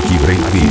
Aqui Breakbeat.